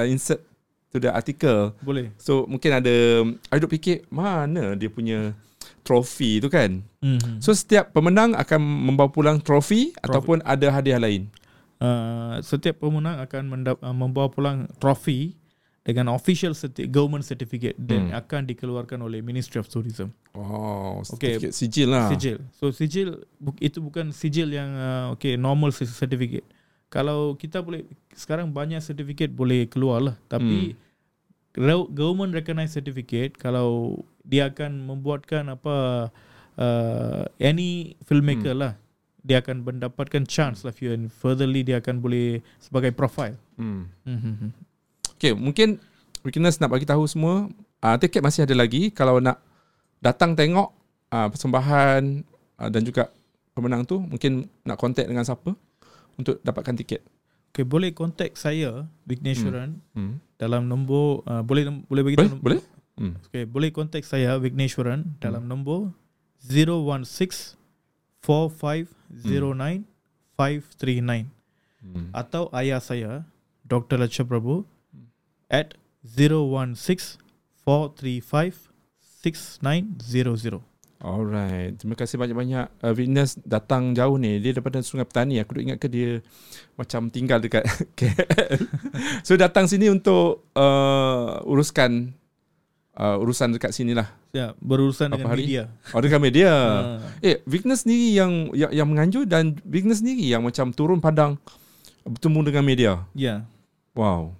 uh, insert to the article. Boleh. So mungkin ada I duk fikir mana dia punya trofi tu kan. Mm-hmm. So setiap pemenang akan membawa pulang trofi ataupun ada hadiah lain. uh, setiap pemenang akan mendap- uh, membawa pulang trofi dengan official certi- government certificate dan Hmm. akan dikeluarkan oleh Ministry of Tourism. Oh, Okay. sijil lah. Sijil. So sijil bu- itu bukan sijil yang uh, okay normal cer- certificate. Kalau kita boleh sekarang banyak certificate boleh keluar lah. Tapi hmm. government recognized certificate kalau dia akan membuatkan apa uh, any filmmaker lah dia akan mendapatkan chance lah view and furtherly dia akan boleh sebagai profile. Hmm. Mm-hmm. Okay, mungkin Witness nak bagi tahu semua, uh, tiket masih ada lagi. Kalau nak datang tengok uh, persembahan uh, dan juga pemenang tu, mungkin nak contact dengan siapa untuk dapatkan tiket. Okay, boleh contact saya Vigneshwaran Hmm. dalam nombor uh, boleh boleh bagi Boleh? tahu Boleh? Hmm. Okay, boleh contact saya Vigneshwaran dalam nombor 016 4509 539 Hmm. atau ayah saya Dr. Lacha Prabhu at 016 435 6900. Alright. Terima kasih banyak-banyak uh, Witness datang jauh ni. Dia daripada Sungai Petani. Aku duk ingat ke dia macam tinggal dekat KL. so datang sini untuk uh, uruskan uh, urusan dekat sini lah. Ya, berurusan Berapa dengan hari? media. Oh dekat media. Eh, Witness sendiri yang, yang yang menganjur dan Witness sendiri yang macam turun padang bertemu dengan media. Ya. Wow.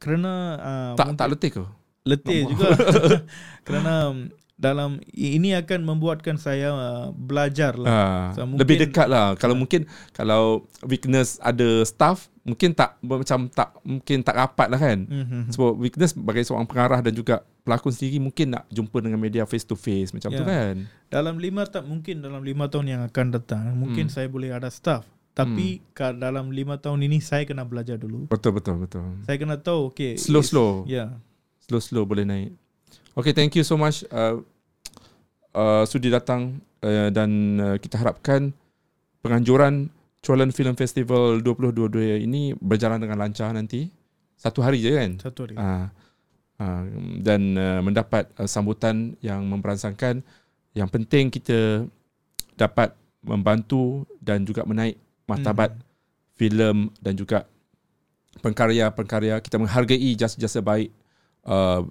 Kerana uh, Tak tak letih ke? letih juga kerana dalam ini akan membuatkan saya uh, belajar lah. Ah, So, mungkin- lebih dekat lah. Kalau mungkin kalau weakness ada staff mungkin tak macam tak mungkin tak rapat lah kan. Mhm. Sebab weakness sebagai seorang pengarah dan juga pelakon sendiri mungkin nak jumpa dengan media face to face macam tu Ya. kan. Dalam lima ta- mungkin dalam lima tahun yang akan datang mungkin Hmm. saya boleh ada staff. Tapi ka- dalam lima tahun ini saya kena belajar dulu. Betul betul betul. Saya kena tahu okay. Slow slow. Ya. Slow slow boleh naik. Okay, thank you so much uh, uh, sudi datang uh, dan uh, kita harapkan penganjuran Cholan Film Festival 2022 ini berjalan dengan lancar nanti. Satu hari je kan? Satu hari. Ah, ah, dan uh, mendapat uh, sambutan yang memperansangkan yang penting kita dapat membantu dan juga menaik martabat Mhm. filem dan juga pengkarya-pengkarya kita menghargai jasa-jasa baik uh,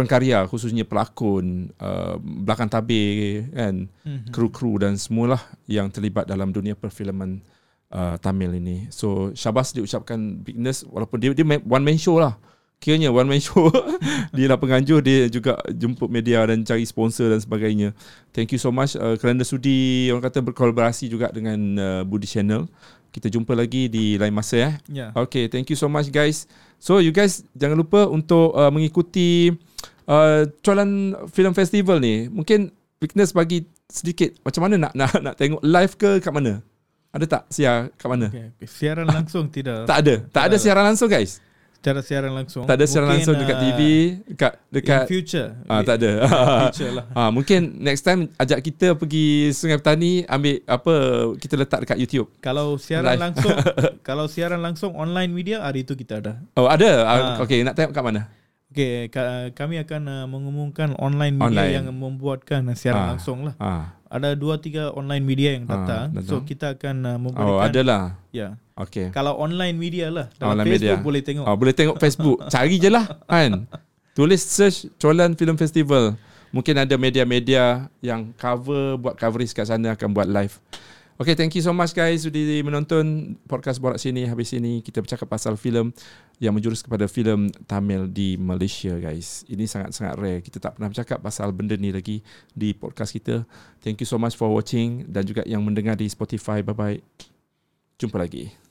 pengkarya khususnya pelakon uh, belakang tabir kan Mhm. kru-kru dan semualah yang terlibat dalam dunia perfilman uh, Tamil ini. So syabas diucapkan Bigness walaupun dia dia one man show lah. Kiranya one man show. dia lah penganjur dia juga jemput media dan cari sponsor dan sebagainya. Thank you so much uh, kerana sudi orang kata berkolaborasi juga dengan uh, Budi Channel. Kita jumpa lagi di lain masa eh. Ya. Okay, thank you so much guys. So you guys jangan lupa untuk uh, mengikuti uh, Colan Film Festival ni. Mungkin Weakness bagi sedikit macam mana nak nak nak tengok live ke kat mana? Ada tak siar kat mana? Okay. Siaran langsung tidak. Tak ada. Tak ada siaran langsung guys. Secara siaran langsung. Tak ada siaran Mungkin, langsung dekat uh, TV, dekat In dekat future. ah tak ada. future lah. Ah mungkin next time ajak kita pergi Sungai Petani ambil apa kita letak dekat YouTube. Kalau siaran Live. langsung, kalau siaran langsung online media hari itu kita ada. Oh ada. Ah. Ah. Okay nak tengok kat mana? Okay, ka- kami akan uh, mengumumkan online media Online. yang membuatkan uh, siaran Ah. langsung lah. Ah. Ada dua tiga online media yang datang. datang. so kita akan uh, memberikan. Oh ada lah. Ya. Okay. Kalau online media lah. Dalam Online Facebook media. boleh tengok. Oh, boleh tengok Facebook. Cari je lah kan. Tulis search Colan Film Festival. Mungkin ada media-media yang cover buat coverage kat sana akan buat live. Okay, thank you so much guys sudi menonton podcast Borak Sini. Habis ini kita bercakap pasal filem yang menjurus kepada filem Tamil di Malaysia guys. Ini sangat-sangat rare. Kita tak pernah bercakap pasal benda ni lagi di podcast kita. Thank you so much for watching dan juga yang mendengar di Spotify. Bye-bye. Jumpa lagi.